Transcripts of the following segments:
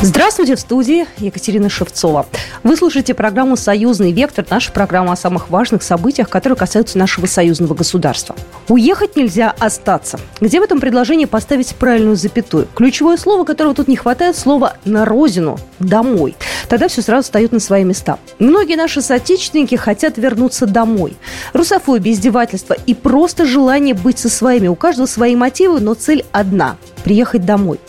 Здравствуйте, в студии Екатерина Шевцова. Вы слушаете программу «Союзный вектор», наша программа о самых важных событиях, которые касаются нашего союзного государства. Уехать нельзя остаться. Где в этом предложении поставить правильную запятую? Ключевое слово, которого тут не хватает, слово «на родину», «домой». Тогда все сразу встает на свои места. Многие наши соотечественники хотят вернуться домой. Русофобия, издевательство и просто желание быть со своими. У каждого свои мотивы, но цель одна – приехать домой.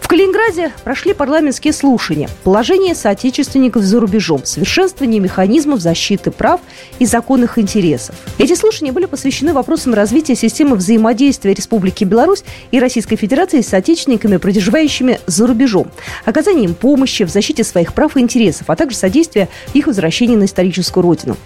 В Калининграде прошли парламентские слушания. Положение соотечественников за рубежом, совершенствование механизмов защиты прав и законных интересов. Эти слушания были посвящены вопросам развития системы взаимодействия Республики Беларусь и Российской Федерации с соотечественниками, проживающими за рубежом, оказанием помощи в защите своих прав и интересов, а также содействия их возвращению на историческую родину.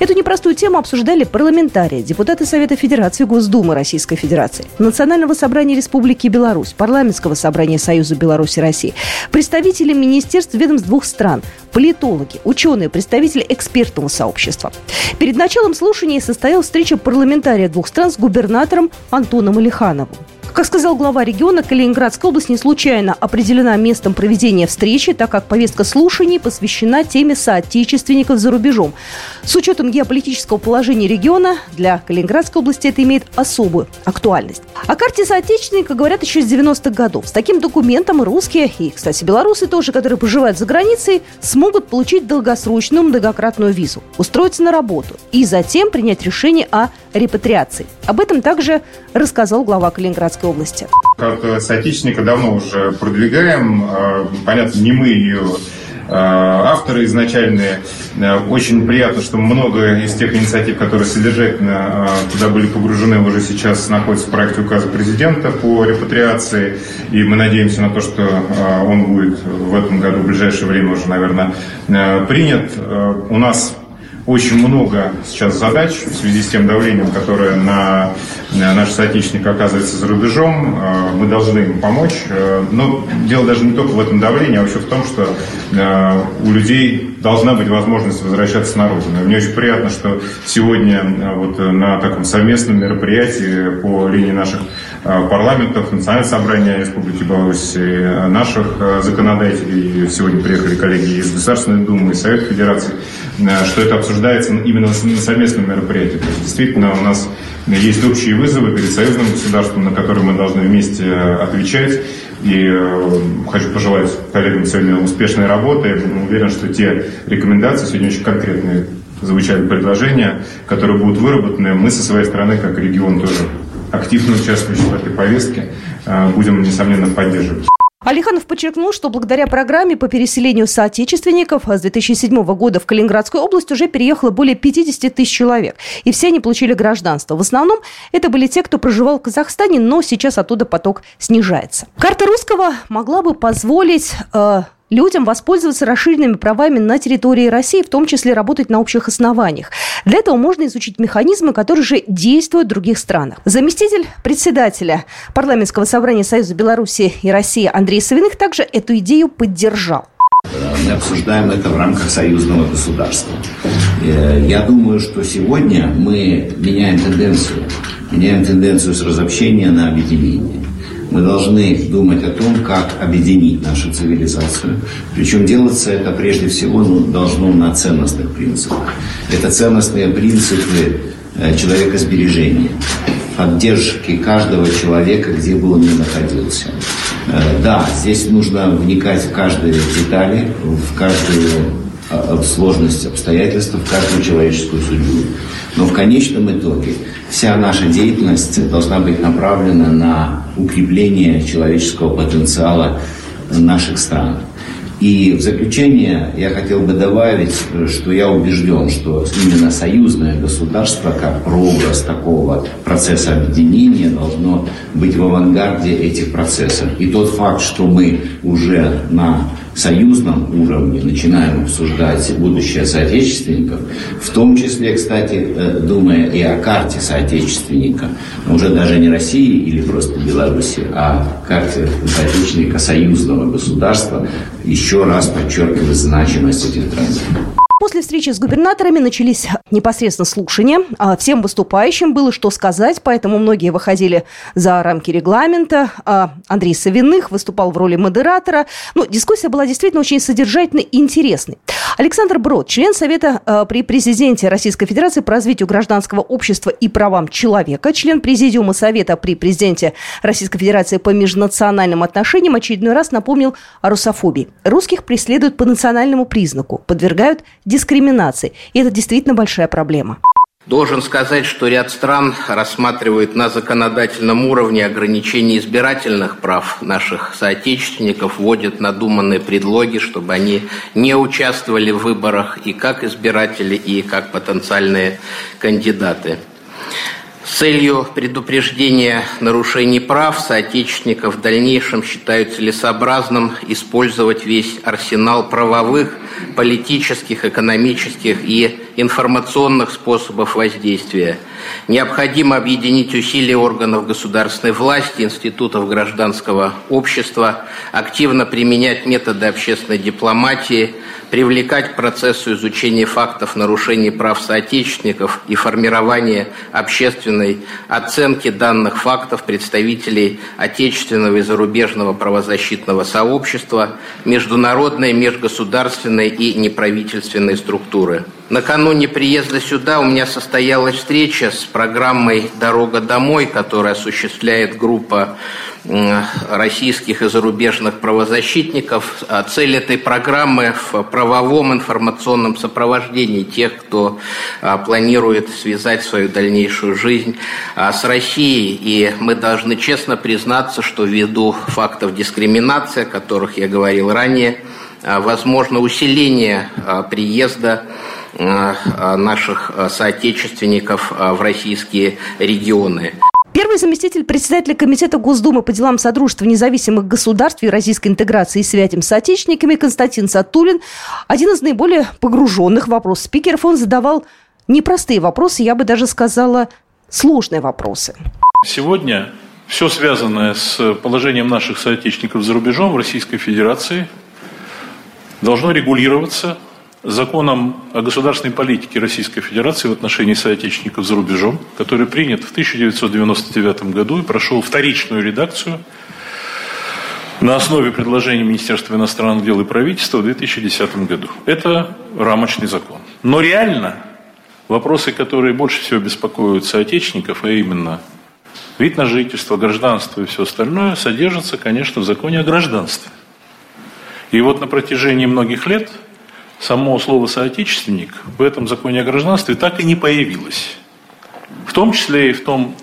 Эту непростую тему обсуждали парламентарии, депутаты Совета Федерации Госдумы Российской Федерации, Национального собрания Республики Беларусь, Парламентского собрания Союза Беларуси России, представители министерств ведомств двух стран, политологи, ученые, представители экспертного сообщества. Перед началом слушаний состоялась встреча парламентария двух стран с губернатором Антоном Алихановым. Как сказал глава региона, Калининградская область не случайно определена местом проведения встречи, так как повестка слушаний посвящена теме соотечественников за рубежом. С учетом геополитического положения региона для Калининградской области это имеет особую актуальность. О карте соотечественника говорят еще с 90-х годов. С таким документом русские и, кстати, белорусы тоже, которые проживают за границей, смогут получить долгосрочную многократную визу, устроиться на работу и затем принять решение о репатриации. Об этом также рассказал глава Калининградской области. Как соотечественника давно уже продвигаем. А, понятно, не мы ее авторы изначальные. А, очень приятно, что много из тех инициатив, которые содержательно туда были погружены, уже сейчас находятся в проекте указа президента по репатриации. И мы надеемся на то, что он будет в этом году, в ближайшее время уже, наверное, принят. У нас очень много сейчас задач в связи с тем давлением, которое на наши соотечественники оказывается за рубежом. Э, мы должны им помочь. Э, но дело даже не только в этом давлении, а вообще в том, что э, у людей должна быть возможность возвращаться на родину. Мне очень приятно, что сегодня вот на таком совместном мероприятии по линии наших парламентов, Национального собрания Республики Беларусь, наших законодателей, сегодня приехали коллеги из Государственной Думы, и Совета Федерации, что это обсуждается именно на совместном мероприятии. То есть действительно у нас есть общие вызовы перед союзным государством, на которые мы должны вместе отвечать. И э, хочу пожелать коллегам сегодня успешной работы. Уверен, что те рекомендации сегодня очень конкретные звучали предложения, которые будут выработаны. Мы со своей стороны, как регион, тоже активно участвующий в этой повестке, э, будем, несомненно, поддерживать. Алиханов подчеркнул, что благодаря программе по переселению соотечественников с 2007 года в Калининградскую область уже переехало более 50 тысяч человек. И все они получили гражданство. В основном это были те, кто проживал в Казахстане, но сейчас оттуда поток снижается. Карта русского могла бы позволить э, людям воспользоваться расширенными правами на территории России, в том числе работать на общих основаниях. Для этого можно изучить механизмы, которые же действуют в других странах. Заместитель председателя парламентского собрания Союза Беларуси и России Андрей Савиных также эту идею поддержал. Мы обсуждаем это в рамках союзного государства. Э, я думаю, что сегодня мы меняем тенденцию. Меняем тенденцию с разобщения на объединение. Мы должны думать о том, как объединить нашу цивилизацию. Причем делаться это прежде всего ну, должно на ценностных принципах. Это ценностные принципы э, человекосбережения, поддержки каждого человека, где бы он ни находился. Э, да, здесь нужно вникать в каждые детали, в каждую сложность обстоятельств, в каждую человеческую судьбу. Но в конечном итоге вся наша деятельность должна быть направлена на укрепление человеческого потенциала наших стран. И в заключение я хотел бы добавить, что я убежден, что именно союзное государство, как прообраз такого процесса объединения, должно быть в авангарде этих процессов. И тот факт, что мы уже на союзном уровне начинаем обсуждать будущее соотечественников, в том числе, кстати, э, думая и о карте соотечественника, уже даже не России или просто Беларуси, а карте соотечественника союзного государства, еще раз подчеркивает значимость этих трендов. после встречи с губернаторами начались непосредственно слушания. А всем выступающим было что сказать, поэтому многие выходили за рамки регламента. А Андрей Савиных выступал в роли модератора. Ну, дискуссия была действительно очень содержательной и интересной. Александр Брод, член Совета а, при президенте Российской Федерации по развитию гражданского общества и правам человека, член Президиума Совета при президенте Российской Федерации по межнациональным отношениям, очередной раз напомнил о русофобии. Русских преследуют по национальному признаку, подвергают дискриминации. И это действительно большая проблема. Должен сказать, что ряд стран рассматривает на законодательном уровне ограничение избирательных прав наших соотечественников, вводят надуманные предлоги, чтобы они не участвовали в выборах и как избиратели, и как потенциальные кандидаты. С целью предупреждения нарушений прав соотечественников в дальнейшем считают целесообразным использовать весь арсенал правовых, политических, экономических и информационных способов воздействия. Необходимо объединить усилия органов государственной власти, институтов гражданского общества, активно применять методы общественной дипломатии, привлекать к процессу изучения фактов нарушений прав соотечественников и формирования общественной оценки данных фактов представителей отечественного и зарубежного правозащитного сообщества, международной, межгосударственной и неправительственной структуры. Накануне приезда сюда у меня состоялась встреча с программой «Дорога домой», которую осуществляет группа российских и зарубежных правозащитников. А цель этой программы в правовом информационном сопровождении тех, кто а, планирует связать свою дальнейшую жизнь а, с Россией. И мы должны честно признаться, что ввиду фактов дискриминации, о которых я говорил ранее, возможно усиление приезда наших соотечественников в российские регионы. Первый заместитель председателя Комитета Госдумы по делам Содружества независимых государств и российской интеграции и связям с отечественниками Константин Сатулин, один из наиболее погруженных в вопрос спикеров, он задавал непростые вопросы, я бы даже сказала, сложные вопросы. Сегодня все связанное с положением наших соотечественников за рубежом в Российской Федерации должно регулироваться законом о государственной политике Российской Федерации в отношении соотечественников за рубежом, который принят в 1999 году и прошел вторичную редакцию на основе предложений Министерства иностранных дел и правительства в 2010 году. Это рамочный закон. Но реально вопросы, которые больше всего беспокоят соотечественников, а именно вид на жительство, гражданство и все остальное, содержатся, конечно, в законе о гражданстве. И вот на протяжении многих лет – само слово «соотечественник» в этом законе о гражданстве так и не появилось. В том числе и в том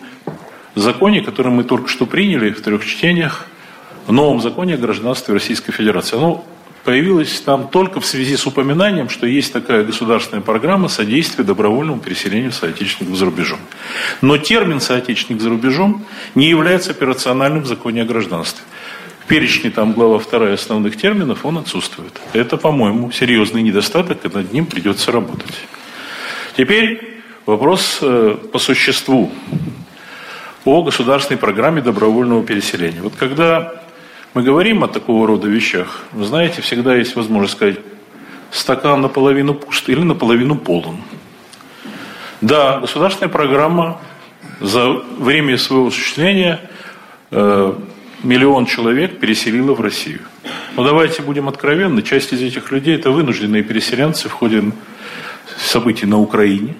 законе, который мы только что приняли в трех чтениях, в новом законе о гражданстве Российской Федерации. Оно появилось там только в связи с упоминанием, что есть такая государственная программа содействия добровольному переселению соотечественников за рубежом. Но термин «соотечественник за рубежом» не является операциональным в законе о гражданстве перечне там глава вторая основных терминов, он отсутствует. Это, по-моему, серьезный недостаток, и над ним придется работать. Теперь вопрос э, по существу о государственной программе добровольного переселения. Вот когда мы говорим о такого рода вещах, вы знаете, всегда есть возможность сказать, стакан наполовину пуст или наполовину полон. Да, государственная программа за время своего осуществления э, миллион человек переселило в Россию. Но давайте будем откровенны, часть из этих людей это вынужденные переселенцы в ходе событий на Украине,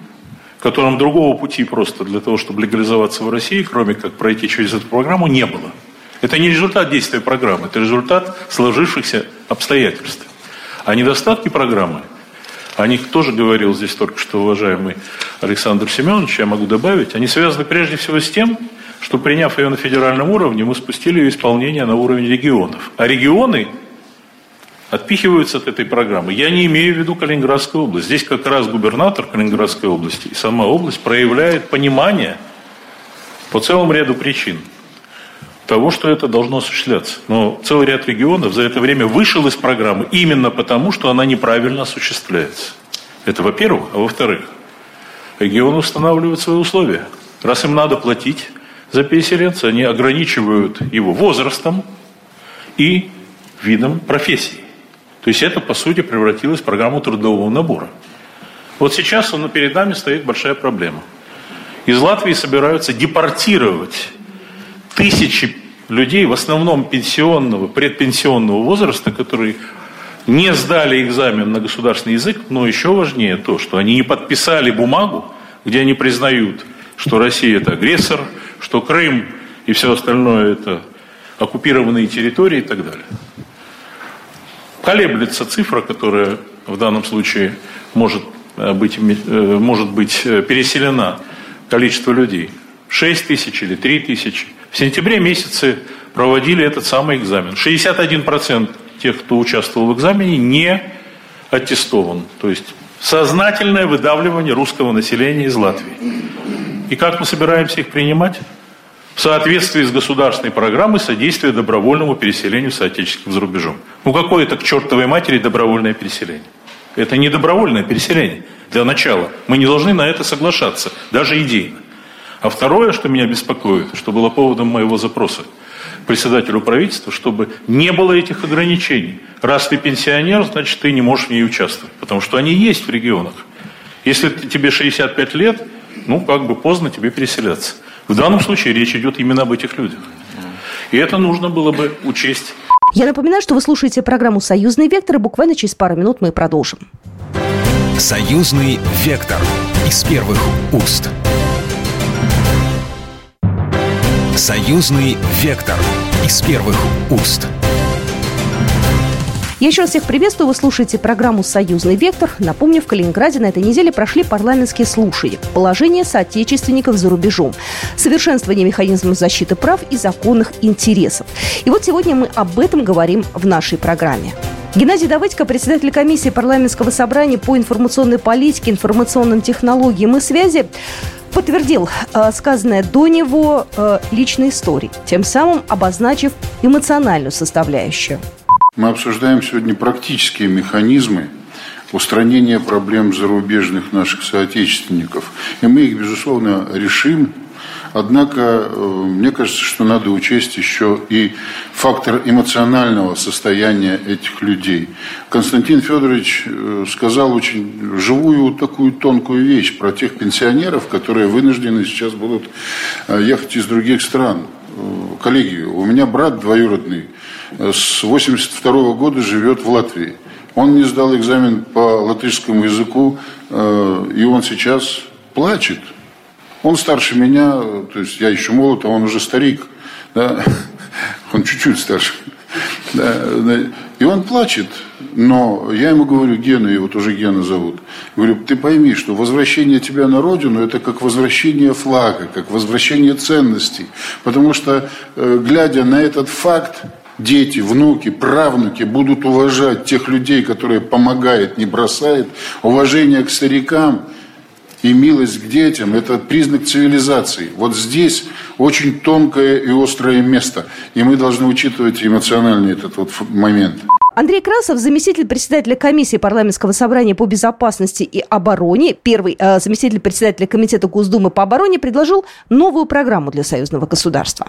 которым другого пути просто для того, чтобы легализоваться в России, кроме как пройти через эту программу, не было. Это не результат действия программы, это результат сложившихся обстоятельств. А недостатки программы, о них тоже говорил здесь только что уважаемый Александр Семенович, я могу добавить, они связаны прежде всего с тем, что приняв ее на федеральном уровне, мы спустили ее исполнение на уровень регионов. А регионы отпихиваются от этой программы. Я не имею в виду Калининградскую область. Здесь как раз губернатор Калининградской области и сама область проявляет понимание по целому ряду причин того, что это должно осуществляться. Но целый ряд регионов за это время вышел из программы именно потому, что она неправильно осуществляется. Это во-первых. А во-вторых, регионы устанавливают свои условия. Раз им надо платить, за переселенца, они ограничивают его возрастом и видом профессии. То есть это, по сути, превратилось в программу трудового набора. Вот сейчас он, перед нами стоит большая проблема. Из Латвии собираются депортировать тысячи людей, в основном пенсионного, предпенсионного возраста, которые не сдали экзамен на государственный язык, но еще важнее то, что они не подписали бумагу, где они признают, что Россия это агрессор, что Крым и все остальное это оккупированные территории и так далее. Колеблется цифра, которая в данном случае может э, быть, э, может быть э, переселена количество людей. 6 тысяч или 3 тысячи. В сентябре месяце проводили этот самый экзамен. 61% тех, кто участвовал в экзамене, не аттестован. То есть сознательное выдавливание русского населения из Латвии. И как мы собираемся их принимать? В соответствии с государственной программой содействия добровольному переселению соотечественников за рубежом. Ну какое это к чертовой матери добровольное переселение? Это не добровольное переселение. Для начала мы не должны на это соглашаться, даже идейно. А второе, что меня беспокоит, что было поводом моего запроса председателю правительства, чтобы не было этих ограничений. Раз ты пенсионер, значит, ты не можешь в ней участвовать, потому что они есть в регионах. Если тебе 65 лет, ну, как бы поздно тебе переселяться. В данном случае речь идет именно об этих людях. И это нужно было бы учесть. Я напоминаю, что вы слушаете программу «Союзный вектор», и буквально через пару минут мы продолжим. «Союзный вектор» из первых уст. Союзный вектор из первых уст. Я еще раз всех приветствую. Вы слушаете программу «Союзный вектор». Напомню, в Калининграде на этой неделе прошли парламентские слушания. Положение соотечественников за рубежом. Совершенствование механизмов защиты прав и законных интересов. И вот сегодня мы об этом говорим в нашей программе. Геннадий Давыдько, председатель комиссии парламентского собрания по информационной политике, информационным технологиям и связи, подтвердил э, сказанное до него э, личной историей, тем самым обозначив эмоциональную составляющую. Мы обсуждаем сегодня практические механизмы устранения проблем зарубежных наших соотечественников. И мы их, безусловно, решим Однако, э, мне кажется, что надо учесть еще и фактор эмоционального состояния этих людей. Константин Федорович э, сказал очень живую такую тонкую вещь про тех пенсионеров, которые вынуждены сейчас будут э, ехать из других стран. Коллеги, у меня брат двоюродный с 82 -го года живет в Латвии. Он не сдал экзамен по латышскому языку, и он сейчас плачет, он старше меня, то есть я еще молод, а он уже старик. Да? Он чуть-чуть старше. Да, да. И он плачет, но я ему говорю, Гена, его тоже Гена зовут, говорю, ты пойми, что возвращение тебя на родину, это как возвращение флага, как возвращение ценностей. Потому что, э, глядя на этот факт, дети, внуки, правнуки будут уважать тех людей, которые помогают, не бросают, уважение к старикам – и милость к детям – это признак цивилизации. Вот здесь очень тонкое и острое место, и мы должны учитывать эмоциональный этот вот момент. Андрей Красов, заместитель председателя комиссии парламентского собрания по безопасности и обороне, первый э, заместитель председателя комитета Госдумы по обороне, предложил новую программу для союзного государства.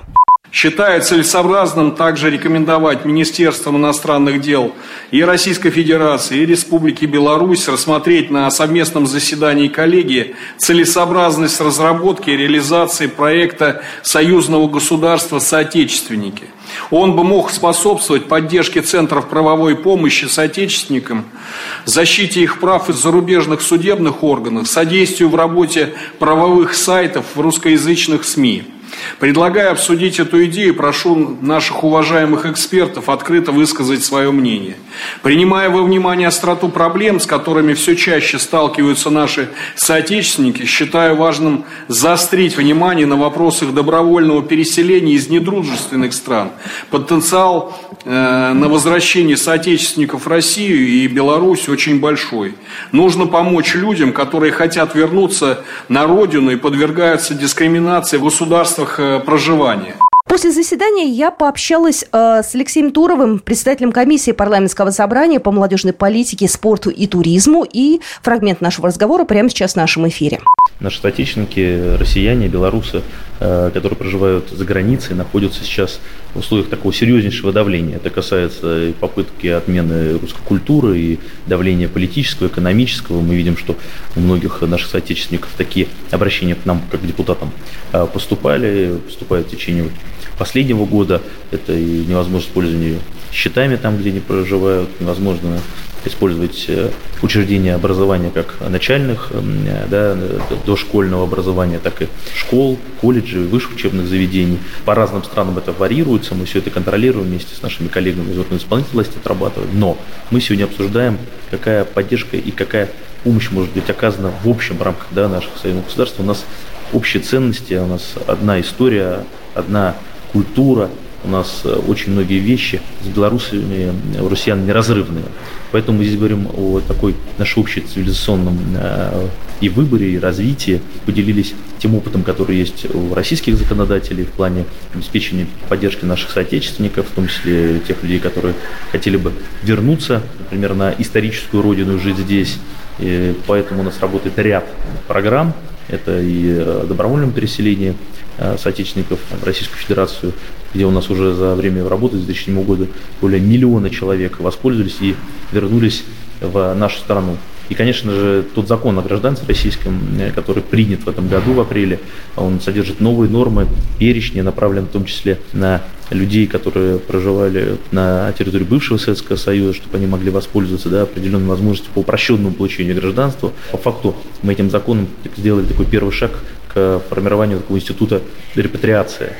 Считаю целесообразным также рекомендовать Министерствам иностранных дел и Российской Федерации, и Республики Беларусь рассмотреть на совместном заседании коллегии целесообразность разработки и реализации проекта союзного государства «Соотечественники». Он бы мог способствовать поддержке центров правовой помощи соотечественникам, защите их прав из зарубежных судебных органов, содействию в работе правовых сайтов в русскоязычных СМИ. Предлагаю обсудить эту идею, прошу наших уважаемых экспертов открыто высказать свое мнение. Принимая во внимание остроту проблем, с которыми все чаще сталкиваются наши соотечественники, считаю важным заострить внимание на вопросах добровольного переселения из недружественных стран. Потенциал э, на возвращение соотечественников в Россию и Беларусь очень большой. Нужно помочь людям, которые хотят вернуться на родину и подвергаются дискриминации в государствах э, проживания. После заседания я пообщалась э, с Алексеем Туровым, председателем комиссии парламентского собрания по молодежной политике, спорту и туризму. И фрагмент нашего разговора прямо сейчас в нашем эфире. Наши соотечественники, россияне, белорусы, э, которые проживают за границей, находятся сейчас в условиях такого серьезнейшего давления. Это касается попытки отмены русской культуры, и давления политического, экономического. Мы видим, что у многих наших соотечественников такие обращения к нам, как к депутатам, э, поступали, поступают в течение последнего года. Это и невозможность использования счетами там, где они проживают, невозможно использовать э, учреждения образования как начальных, э, да, дошкольного образования, так и школ, колледжей, высших учебных заведений. По разным странам это варьируется, мы все это контролируем вместе с нашими коллегами из органов исполнительной власти отрабатываем. Но мы сегодня обсуждаем, какая поддержка и какая помощь может быть оказана в общем рамках да, наших союзных государств. У нас общие ценности, у нас одна история, одна культура, у нас э, очень многие вещи с белорусами у россиян неразрывные. Поэтому мы здесь говорим о такой нашей общей цивилизационном э, и выборе, и развитии. Поделились тем опытом, который есть у российских законодателей в плане обеспечения поддержки наших соотечественников, в том числе тех людей, которые хотели бы вернуться, например, на историческую родину, жить здесь. И поэтому у нас работает ряд программ. Это и э, добровольное переселение соотечественников в Российскую Федерацию, где у нас уже за время работы с 2007 года более миллиона человек воспользовались и вернулись в нашу страну. И, конечно же, тот закон о гражданстве российском, э, который принят в этом году в апреле, он содержит новые нормы, перечни, направлен в том числе на людей, которые проживали на территории бывшего Советского Союза, чтобы они могли воспользоваться да, определенной возможностью по упрощенному получению гражданства. По факту мы этим законом сделали такой первый шаг формированию такого института репатриации.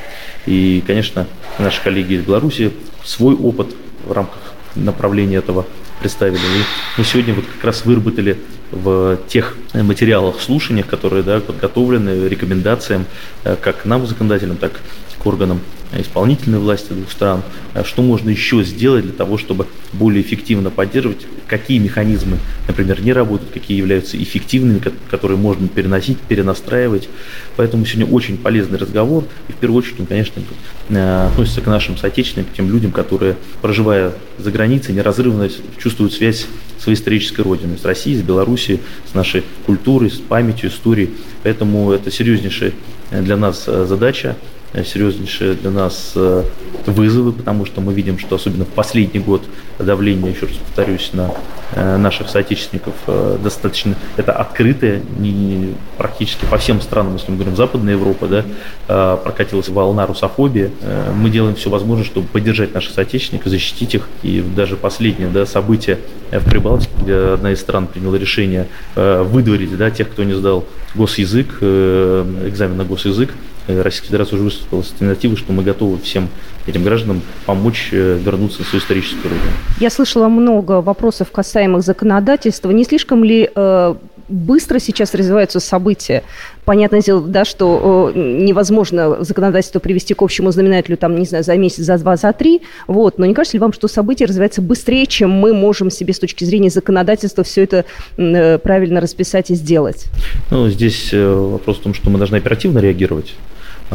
И, конечно, наши коллеги из Беларуси свой опыт в рамках направления этого представили. И мы сегодня вот как раз выработали в тех материалах слушаний, которые да, подготовлены рекомендациям э, как нам, законодателям, так к органам исполнительной власти двух стран, а что можно еще сделать для того, чтобы более эффективно поддерживать, какие механизмы, например, не работают, какие являются эффективными, которые можно переносить, перенастраивать. Поэтому сегодня очень полезный разговор, и в первую очередь он, конечно, э, относится к нашим соотечественникам, к тем людям, которые, проживая за границей, неразрывно чувствуют связь своей исторической родины, с Россией, с Белоруссией, с нашей культурой, с памятью, историей. Поэтому это серьезнейшая для нас э, задача серьезнейшие для нас э, вызовы, потому что мы видим, что особенно в последний год давление, еще раз повторюсь, на э, наших соотечественников э, достаточно, это открытое, не, практически по всем странам, если мы говорим Западная Европа, да, прокатилась волна русофобии. Мы делаем все возможное, чтобы поддержать наших соотечественников, защитить их. И даже последнее да, событие в Прибалтике, где одна из стран приняла решение выдворить да, тех, кто не сдал госязык, экзамен на госязык, Э, Российская Федерация уже выступила с альтернативой, что мы готовы всем этим гражданам помочь э, вернуться на свою историческую родину. Я слышала много вопросов касаемых законодательства. Не слишком ли э, быстро сейчас развиваются события? Понятное дело, да, что э, невозможно законодательство привести к общему знаменателю, там, не знаю, за месяц, за два, за три. Вот. Но не кажется ли вам, что события развиваются быстрее, чем мы можем себе с точки зрения законодательства все это э, правильно расписать и сделать? Ну, здесь э, вопрос в том, что мы должны оперативно реагировать.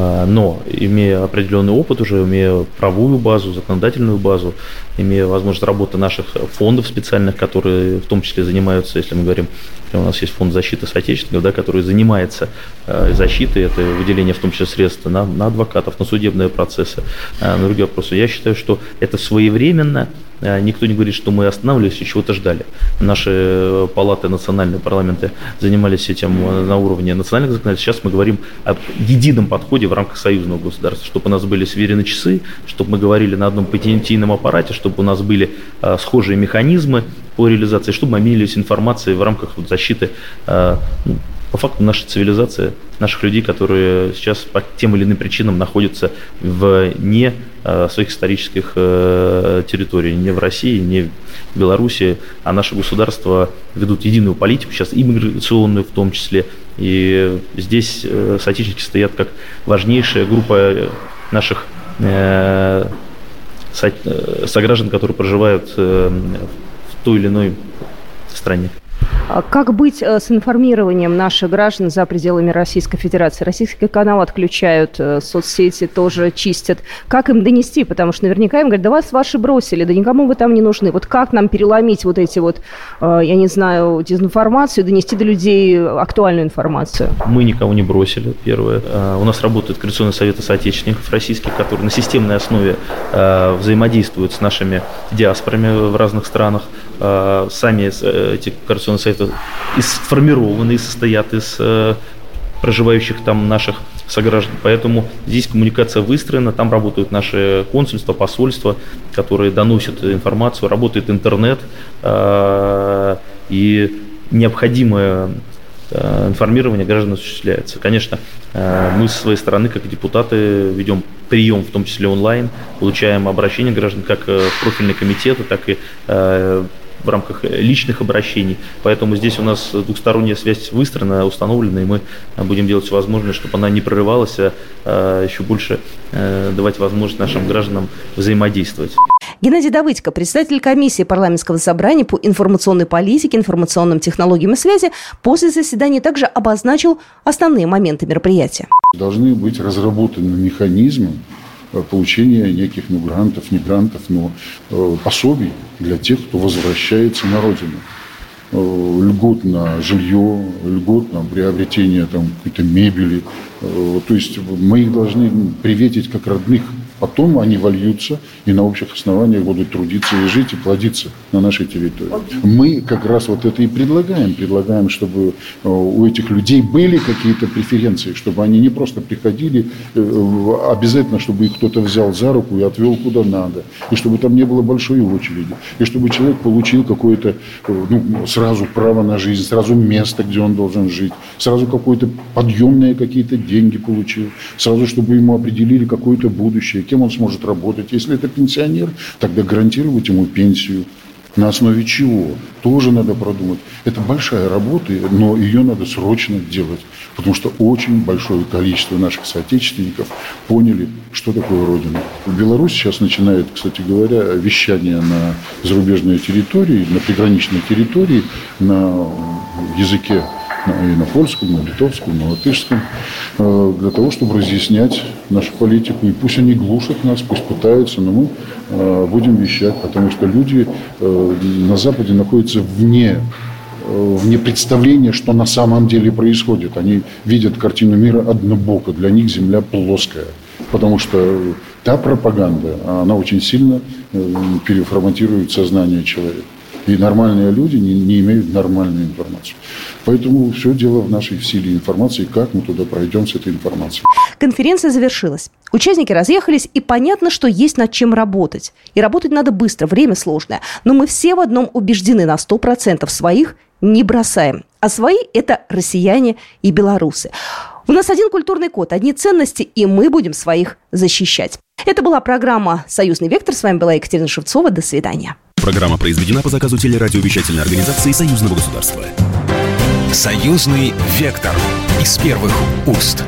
А, но, имея определенный опыт уже, имея правовую базу, законодательную базу, имея возможность работы наших фондов специальных, которые в том числе занимаются, если мы говорим, у нас есть фонд защиты соотечественников, да, который занимается э, защитой, это выделение в том числе средств на, на адвокатов, на судебные процессы, э, на другие вопросы. Я считаю, что это своевременно, никто не говорит, что мы останавливались и чего-то ждали. Наши э, палаты национальные парламенты занимались этим э, на уровне национальных законодательств. Сейчас мы говорим о едином подходе в рамках союзного государства, чтобы у нас были сверены часы, чтобы мы говорили на одном патентийном аппарате, чтобы у нас были э, схожие механизмы по реализации, чтобы мы обменивались информацией в рамках защиты ну, по факту нашей цивилизации, наших людей, которые сейчас по тем или иным причинам находятся вне э, своих исторических э, территорий, не в России, не в Беларуси, а наши государства ведут единую политику, сейчас иммиграционную в том числе, и здесь э, соотечественники стоят как важнейшая группа наших э, сограждан, которые проживают в той или иной стране. А как быть э, с информированием наших граждан за пределами Российской Федерации? Российские каналы отключают, э, соцсети тоже чистят. Как им донести? Потому что наверняка им говорят, да вас ваши бросили, да никому вы там не нужны. Вот как нам переломить вот эти вот, э, я не знаю, дезинформацию, донести до людей актуальную информацию? Мы никого не бросили, первое. У нас работает Координационный совет соотечественников российских, который на системной основе взаимодействует с нашими диаспорами в разных странах. Сами эти Координационные советы это и состоят из э, проживающих там наших сограждан. Поэтому здесь коммуникация выстроена, там работают наши консульства, посольства, которые доносят информацию, работает интернет, э, и необходимое э, информирование граждан осуществляется. Конечно, мы со своей стороны, как депутаты, ведем прием, в том числе онлайн, получаем обращения граждан как в профильные комитеты, так и в рамках личных обращений. Поэтому здесь у нас двухсторонняя связь выстроена, установлена, и мы будем делать все возможное, чтобы она не прорывалась, а, еще больше э, давать возможность нашим гражданам взаимодействовать. Геннадий Давыдько, председатель комиссии парламентского собрания по информационной политике, информационным технологиям и связи, после заседания также обозначил основные моменты мероприятия. Должны быть разработаны механизмы Э, получения неких ну, грантов, не грантов, но э, пособий для тех, кто возвращается на родину. Э, льгот на жилье, льгот на приобретение там, какой-то мебели. То есть мы их должны приветить как родных Потом они вольются и на общих основаниях будут трудиться и жить, и плодиться на нашей территории. Мы как раз вот это и предлагаем. Предлагаем, чтобы э, у этих людей были какие-то преференции, чтобы они не просто приходили, э, обязательно, чтобы их кто-то взял за руку и отвел куда надо. И чтобы там не было большой очереди. И чтобы человек получил какое-то э, ну, сразу право на жизнь, сразу место, где он должен жить, сразу какое-то подъемные какие-то деньги получил, сразу, чтобы ему определили какое-то будущее кем он сможет работать. Если это пенсионер, тогда гарантировать ему пенсию. На основе чего? Тоже надо продумать. Это большая работа, но ее надо срочно делать. Потому что очень большое количество наших соотечественников поняли, что такое Родина. В Беларуси сейчас начинает, кстати говоря, вещание на зарубежной территории, на приграничной территории, на языке и на польском, на литовском, на латышском, э, для того, чтобы разъяснять нашу политику. И пусть они глушат нас, пусть пытаются, но мы э, будем вещать, потому что люди э, на Западе находятся вне вне представления, что на самом деле происходит. Они видят картину мира однобоко, для них Земля плоская. Потому что та пропаганда, она очень сильно переформатирует сознание человека. И нормальные люди не, не имеют нормальную информацию. Поэтому все дело в нашей в силе информации, как мы туда пройдем с этой информацией. Конференция завершилась. Участники разъехались, и понятно, что есть над чем работать. И работать надо быстро, время сложное. Но мы все в одном убеждены на 100% своих не бросаем. А свои – это россияне и белорусы. У нас один культурный код, одни ценности, и мы будем своих защищать. Это была программа «Союзный вектор». С вами была Екатерина Шевцова. До свидания. Программа произведена по заказу телерадиовещательной организации Союзного государства. Союзный вектор из первых уст.